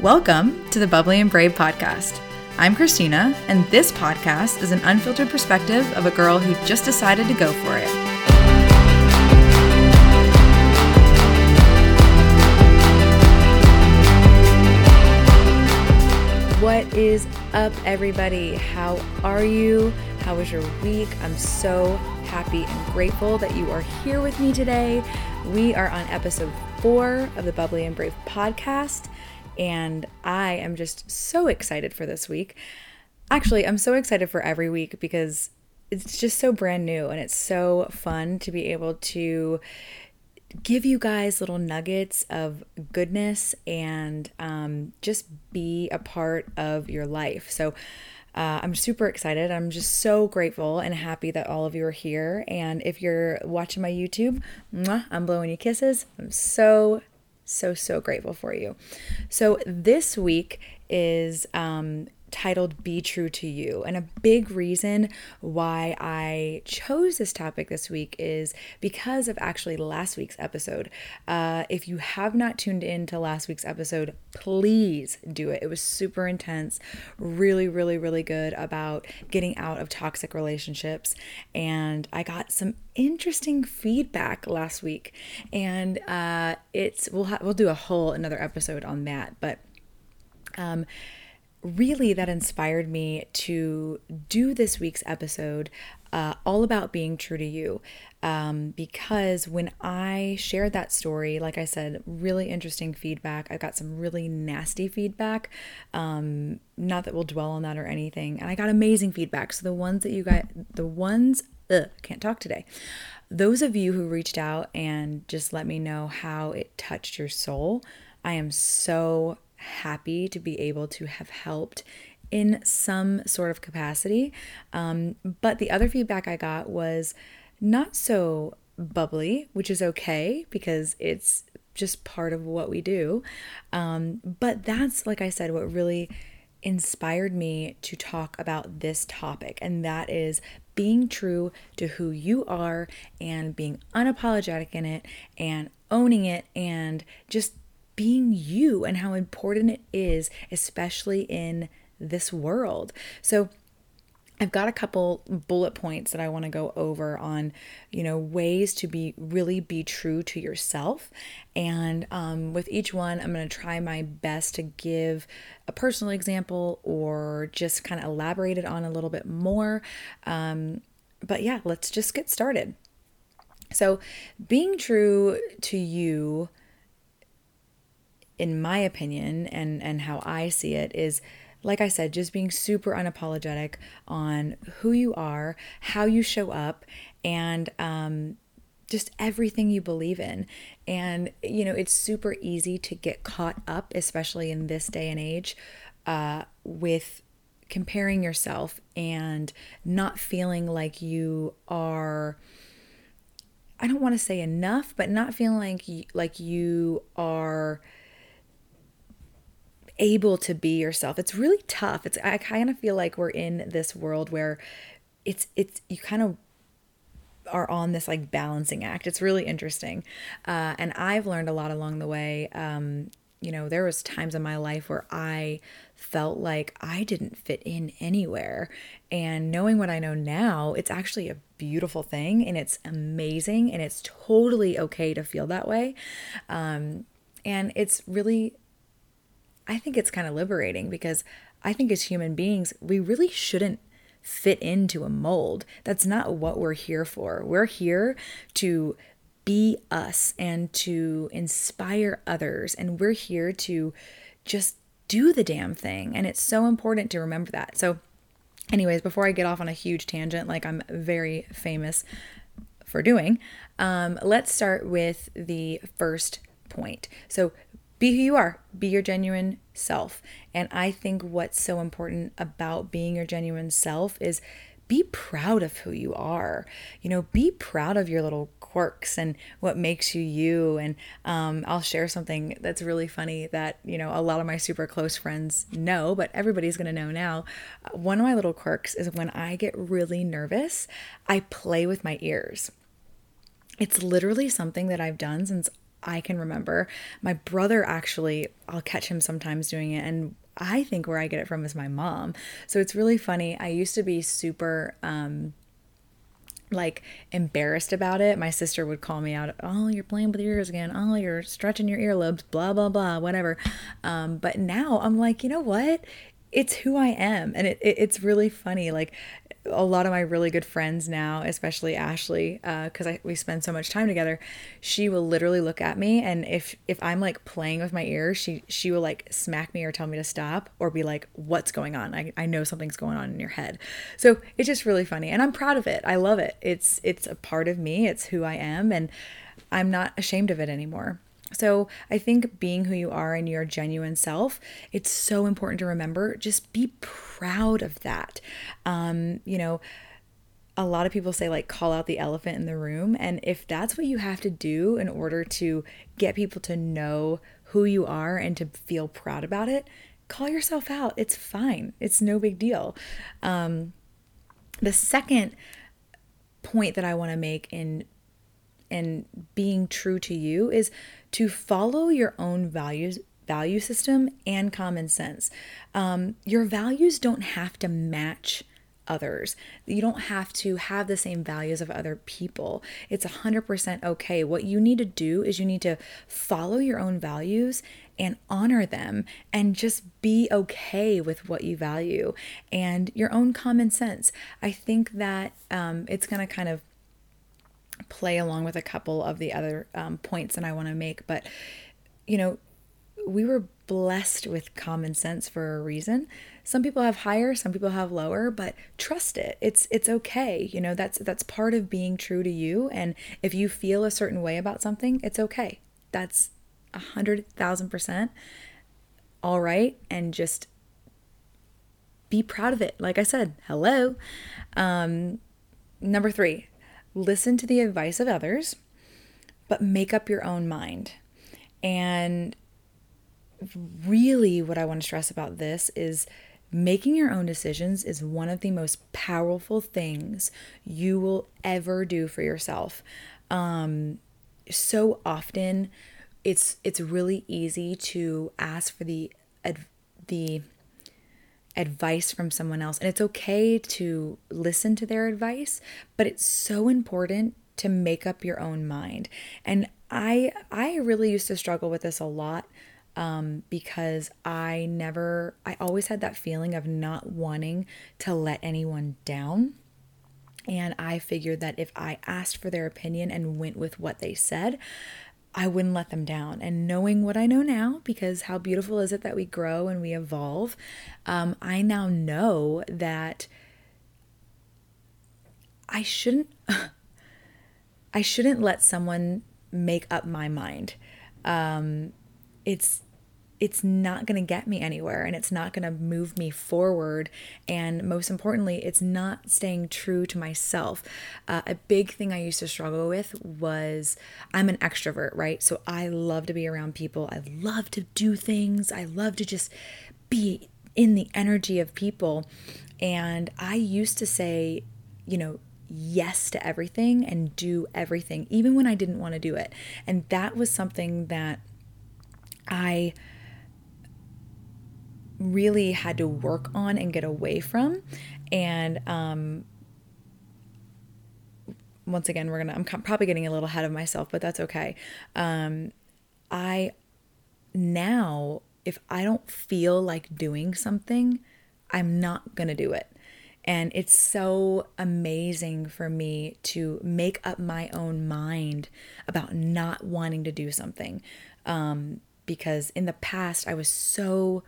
Welcome to the Bubbly and Brave podcast. I'm Christina, and this podcast is an unfiltered perspective of a girl who just decided to go for it. What is up, everybody? How are you? How was your week? I'm so happy and grateful that you are here with me today. We are on episode four of the Bubbly and Brave podcast, and I am just so excited for this week. Actually, I'm so excited for every week because it's just so brand new and it's so fun to be able to give you guys little nuggets of goodness and um, just be a part of your life. So, uh, I'm super excited. I'm just so grateful and happy that all of you are here. And if you're watching my YouTube, mwah, I'm blowing you kisses. I'm so so, so grateful for you. So, this week is um, titled Be True to You. And a big reason why I chose this topic this week is because of actually last week's episode. Uh, if you have not tuned in to last week's episode, please do it. It was super intense, really, really, really good about getting out of toxic relationships. And I got some interesting feedback last week, and uh, it's we'll ha- we'll do a whole another episode on that, but. Um, really, that inspired me to do this week's episode uh, all about being true to you. Um, because when I shared that story, like I said, really interesting feedback. I got some really nasty feedback. Um, not that we'll dwell on that or anything. And I got amazing feedback. So the ones that you got, the ones ugh, can't talk today. Those of you who reached out and just let me know how it touched your soul, I am so happy to be able to have helped in some sort of capacity. Um, but the other feedback I got was not so bubbly, which is okay because it's just part of what we do. Um, but that's, like I said, what really inspired me to talk about this topic, and that is being true to who you are and being unapologetic in it and owning it and just being you and how important it is, especially in this world. So, I've got a couple bullet points that I want to go over on, you know, ways to be really be true to yourself. And um, with each one, I'm going to try my best to give a personal example or just kind of elaborate it on a little bit more. Um, but yeah, let's just get started. So, being true to you, in my opinion, and and how I see it, is like I said, just being super unapologetic on who you are, how you show up, and um, just everything you believe in. And, you know, it's super easy to get caught up, especially in this day and age, uh, with comparing yourself and not feeling like you are. I don't want to say enough, but not feeling like you, like you are able to be yourself. It's really tough. It's I kind of feel like we're in this world where it's it's you kind of are on this like balancing act. It's really interesting, uh, and I've learned a lot along the way. Um, you know, there was times in my life where I felt like I didn't fit in anywhere, and knowing what I know now, it's actually a beautiful thing, and it's amazing, and it's totally okay to feel that way. Um, and it's really I think it's kind of liberating because I think as human beings, we really shouldn't fit into a mold. That's not what we're here for. We're here to be us and to inspire others. And we're here to just do the damn thing. And it's so important to remember that. So, anyways, before I get off on a huge tangent, like I'm very famous for doing, um, let's start with the first point. So, be who you are, be your genuine self. And I think what's so important about being your genuine self is be proud of who you are. You know, be proud of your little quirks and what makes you you. And um, I'll share something that's really funny that, you know, a lot of my super close friends know, but everybody's going to know now. One of my little quirks is when I get really nervous, I play with my ears. It's literally something that I've done since I can remember. My brother actually, I'll catch him sometimes doing it. And I think where I get it from is my mom. So it's really funny. I used to be super, um, like embarrassed about it. My sister would call me out, oh, you're playing with your ears again. Oh, you're stretching your earlobes, blah, blah, blah, whatever. Um, but now I'm like, you know what? It's who I am. And it, it it's really funny. Like a lot of my really good friends now, especially Ashley, because uh, we spend so much time together, she will literally look at me, and if if I'm like playing with my ears, she she will like smack me or tell me to stop, or be like, "What's going on? I, I know something's going on in your head." So it's just really funny, and I'm proud of it. I love it. It's it's a part of me. It's who I am, and I'm not ashamed of it anymore. So, I think being who you are and your genuine self, it's so important to remember. Just be proud of that. Um, you know, a lot of people say, like, call out the elephant in the room. And if that's what you have to do in order to get people to know who you are and to feel proud about it, call yourself out. It's fine, it's no big deal. Um, the second point that I want to make in and being true to you is to follow your own values value system and common sense. Um, your values don't have to match others. You don't have to have the same values of other people. It's 100% okay. What you need to do is you need to follow your own values and honor them and just be okay with what you value and your own common sense. I think that um, it's going to kind of play along with a couple of the other um, points that I want to make. But, you know, we were blessed with common sense for a reason. Some people have higher, some people have lower, but trust it. It's it's okay. You know, that's that's part of being true to you. And if you feel a certain way about something, it's okay. That's a hundred thousand percent all right. And just be proud of it. Like I said, hello. Um, number three, listen to the advice of others, but make up your own mind. And really, what I want to stress about this is making your own decisions is one of the most powerful things you will ever do for yourself. Um, so often, it's it's really easy to ask for the the advice from someone else. And it's okay to listen to their advice, but it's so important to make up your own mind. And I I really used to struggle with this a lot um, because I never I always had that feeling of not wanting to let anyone down. And I figured that if I asked for their opinion and went with what they said, I wouldn't let them down. And knowing what I know now, because how beautiful is it that we grow and we evolve, um, I now know that I shouldn't. I shouldn't let someone make up my mind. Um, it's it's not going to get me anywhere and it's not going to move me forward. And most importantly, it's not staying true to myself. Uh, a big thing I used to struggle with was I'm an extrovert, right? So I love to be around people. I love to do things. I love to just be in the energy of people. And I used to say, you know, yes to everything and do everything, even when I didn't want to do it. And that was something that I really had to work on and get away from. And um, once again, we're gonna, I'm probably getting a little ahead of myself, but that's okay. Um, I now, if I don't feel like doing something, I'm not gonna do it. And it's so amazing for me to make up my own mind about not wanting to do something. Um, because in the past, I was so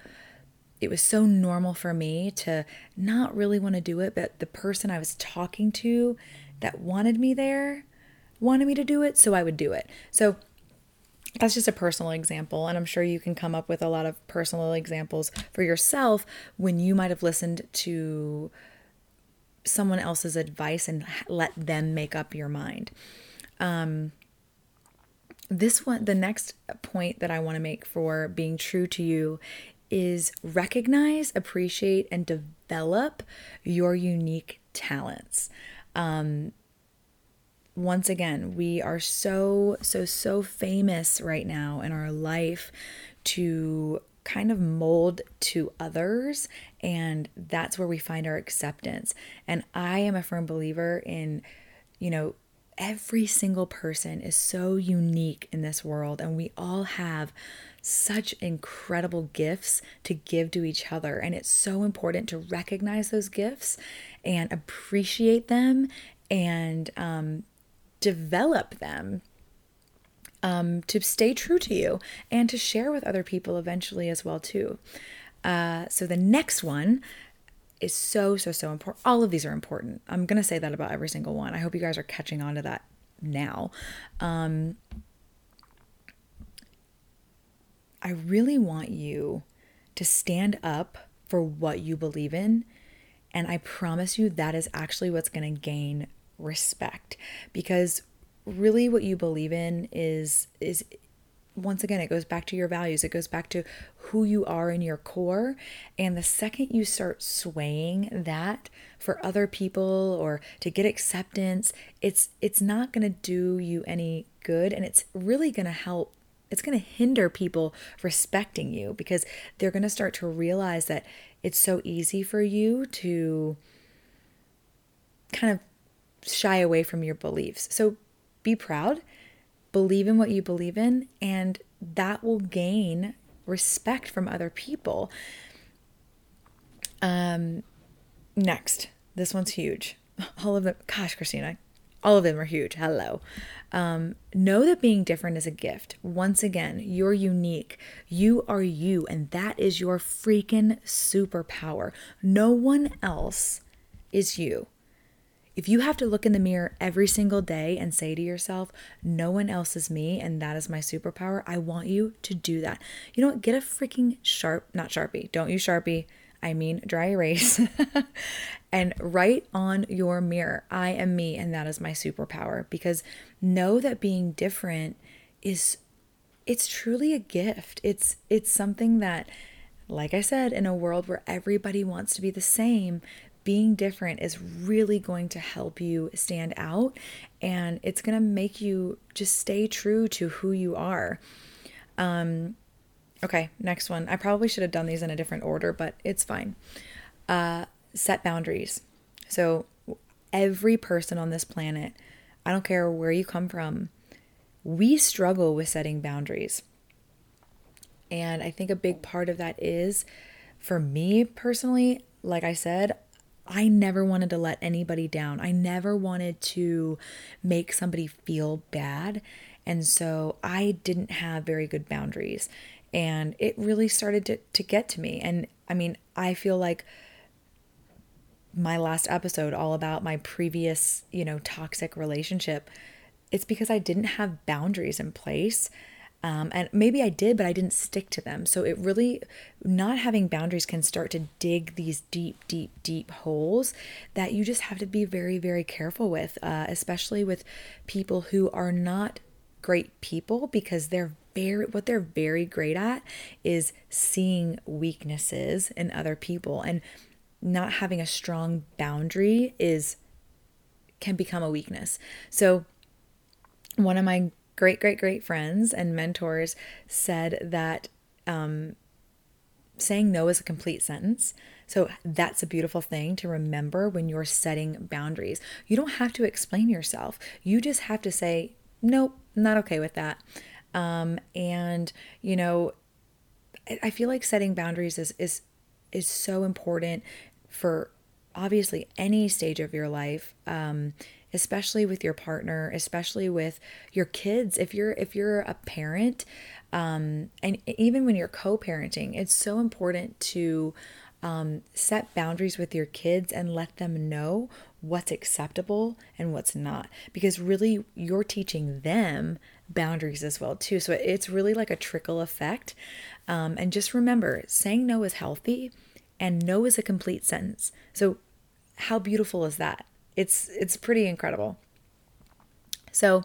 it was so normal for me to not really want to do it, but the person I was talking to that wanted me there wanted me to do it, so I would do it. So that's just a personal example, and I'm sure you can come up with a lot of personal examples for yourself when you might have listened to someone else's advice and let them make up your mind. Um, this one, the next point that I want to make for being true to you is recognize, appreciate, and develop your unique talents. Um, once again, we are so, so, so famous right now in our life to kind of mold to others. And that's where we find our acceptance. And I am a firm believer in, you know, every single person is so unique in this world, and we all have such incredible gifts to give to each other. And it's so important to recognize those gifts and appreciate them and um, develop them um, to stay true to you and to share with other people eventually as well too. Uh, so the next one is so so so important. All of these are important. I'm gonna say that about every single one. I hope you guys are catching on to that now. Um, I really want you to stand up for what you believe in. And I promise you that is actually what's going to gain respect because really what you believe in is is once again it goes back to your values it goes back to who you are in your core and the second you start swaying that for other people or to get acceptance it's it's not going to do you any good and it's really going to help it's going to hinder people respecting you because they're going to start to realize that it's so easy for you to kind of shy away from your beliefs. So be proud, believe in what you believe in, and that will gain respect from other people. Um, next, this one's huge. All of them, gosh, Christina, all of them are huge. Hello. Um, know that being different is a gift. Once again, you're unique. You are you, and that is your freaking superpower. No one else is you. If you have to look in the mirror every single day and say to yourself, no one else is me and that is my superpower, I want you to do that. You know what? Get a freaking sharp, not Sharpie, don't use Sharpie. I mean dry erase, and write on your mirror, I am me and that is my superpower. Because know that being different is it's truly a gift. It's it's something that like I said, in a world where everybody wants to be the same, being different is really going to help you stand out and it's going to make you just stay true to who you are. Um, okay, next one. I probably should have done these in a different order, but it's fine. Uh, set boundaries. So, every person on this planet, I don't care where you come from, we struggle with setting boundaries. And I think a big part of that is for me personally, like I said, I never wanted to let anybody down. I never wanted to make somebody feel bad. And so I didn't have very good boundaries. And it really started to, to get to me. And I mean, I feel like my last episode, all about my previous, you know, toxic relationship, it's because I didn't have boundaries in place. Um, and maybe I did, but I didn't stick to them. So it really, not having boundaries can start to dig these deep, deep, deep holes that you just have to be very, very careful with, uh, especially with people who are not great people because they're very, what they're very great at is seeing weaknesses in other people. And not having a strong boundary is, can become a weakness. So, one of my great, great, great friends and mentors said that um, saying no is a complete sentence. So that's a beautiful thing to remember when you're setting boundaries. You don't have to explain yourself, you just have to say, nope, not okay with that. Um, and, you know, I feel like setting boundaries is, is, is so important for obviously any stage of your life. Um, especially with your partner, especially with your kids. If you're if you're a parent, um, and even when you're co-parenting, it's so important to um, set boundaries with your kids and let them know what's acceptable and what's not. Because really you're teaching them boundaries as well too. So it's really like a trickle effect. Um, and just remember saying no is healthy and no is a complete sentence. So how beautiful is that? It's it's pretty incredible. So,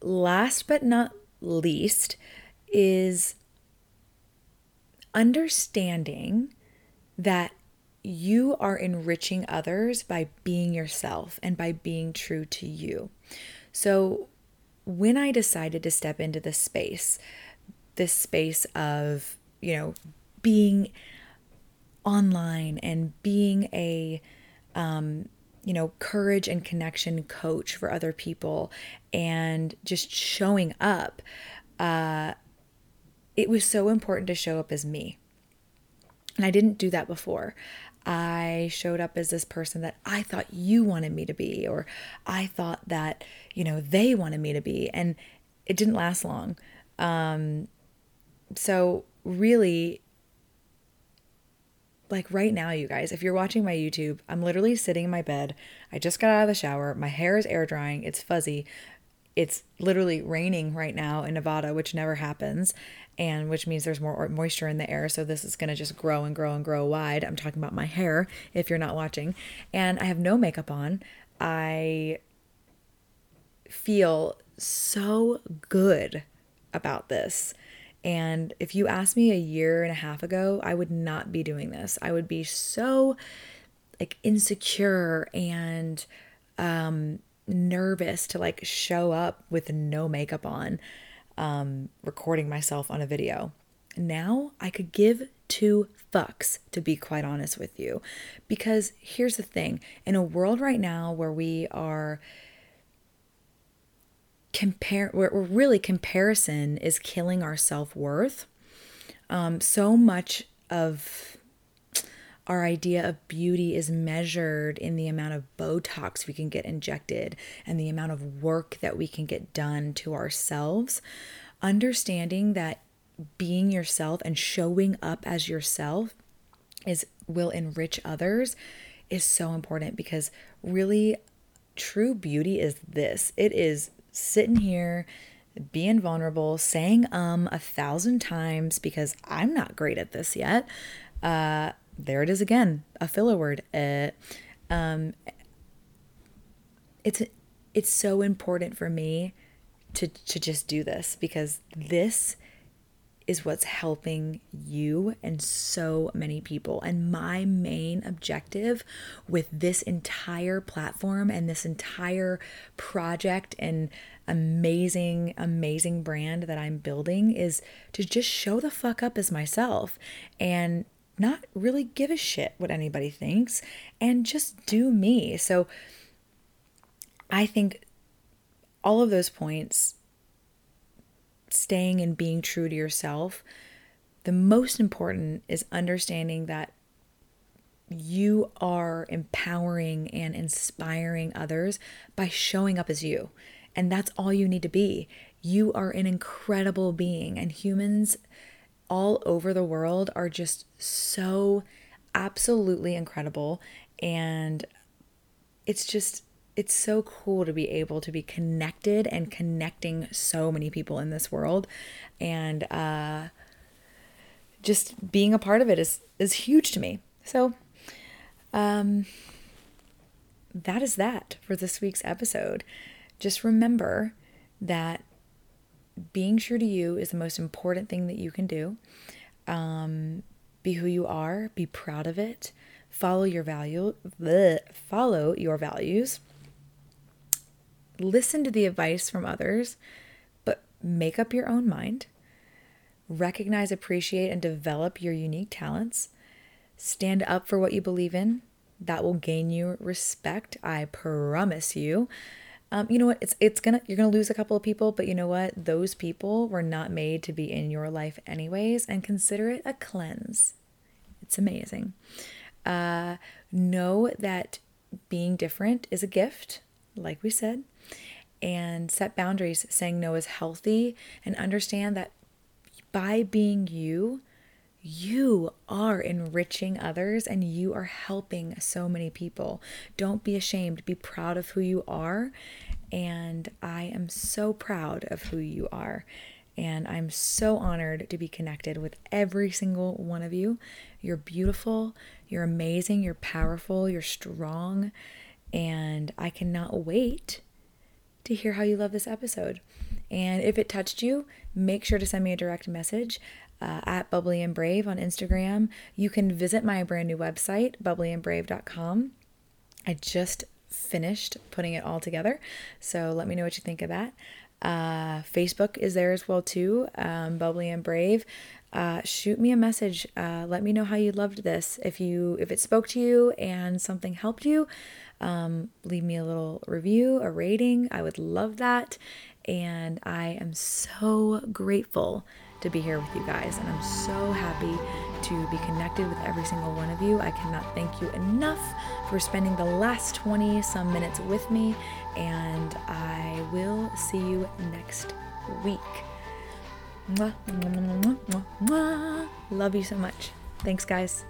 last but not least is understanding that you are enriching others by being yourself and by being true to you. So, when I decided to step into this space, this space of, you know, being online and being a, um, you know, courage and connection coach for other people and just showing up, uh, it was so important to show up as me. And I didn't do that before. I showed up as this person that I thought you wanted me to be, or I thought that, you know, they wanted me to be. And it didn't last long. Um, so, really, like right now, you guys, if you're watching my YouTube, I'm literally sitting in my bed. I just got out of the shower. My hair is air drying. It's fuzzy. It's literally raining right now in Nevada, which never happens and which means there's more moisture in the air. So this is going to just grow and grow and grow wide. I'm talking about my hair if you're not watching. And I have no makeup on. I feel so good about this. And if you asked me a year and a half ago, I would not be doing this. I would be so like insecure and um nervous to like show up with no makeup on um, recording myself on a video. Now I could give two fucks, to be quite honest with you. Because here's the thing in a world right now where we are compare where, really comparison is killing our self-worth um, so much of our idea of beauty is measured in the amount of Botox we can get injected and the amount of work that we can get done to ourselves. Understanding that being yourself and showing up as yourself is will enrich others is so important because really true beauty is this. It is sitting here being vulnerable, saying um a thousand times because I'm not great at this yet. Uh there it is again, a filler word. Uh, um, it's it's so important for me to to just do this because this is what's helping you and so many people. And my main objective with this entire platform and this entire project and amazing, amazing brand that I'm building is to just show the fuck up as myself and not really give a shit what anybody thinks and just do me. So I think all of those points, staying and being true to yourself, the most important is understanding that you are empowering and inspiring others by showing up as you. And that's all you need to be. You are an incredible being, and humans all over the world are just so absolutely incredible. And it's just, it's so cool to be able to be connected and connecting so many people in this world. And uh, just being a part of it is, is huge to me. So, um, that is that for this week's episode. Just remember that being true to you is the most important thing that you can do. Um, be who you are, be proud of it, follow your value, bleh, follow your values. Listen to the advice from others, but make up your own mind. Recognize, appreciate, and develop your unique talents. Stand up for what you believe in. That will gain you respect, I promise you. Um, you know what? It's it's gonna you're gonna lose a couple of people, but you know what? Those people were not made to be in your life anyways, and consider it a cleanse. It's amazing. Uh, know that being different is a gift, like we said, and set boundaries. Saying no is healthy, and understand that by being you, you are enriching others and you are helping so many people. Don't be ashamed. Be proud of who you are. And I am so proud of who you are. And I'm so honored to be connected with every single one of you. You're beautiful, you're amazing, you're powerful, you're strong. And I cannot wait to hear how you love this episode. And if it touched you, make sure to send me a direct message. Uh, at Bubbly and Brave on Instagram. You can visit my brand new website, bubblyandbrave.com. I just finished putting it all together. So let me know what you think of that. Uh, Facebook is there as well too, um, Bubbly and Brave. Uh, shoot me a message. Uh, let me know how you loved this. If you if it spoke to you and something helped you, um, leave me a little review, a rating. I would love that. And I am so grateful to be here with you guys. And I'm so happy to be connected with every single one of you. I cannot thank you enough for spending the last 20 some minutes with me. And I will see you next week. Mwah, mwah, mwah, Love you so much. Thanks, guys.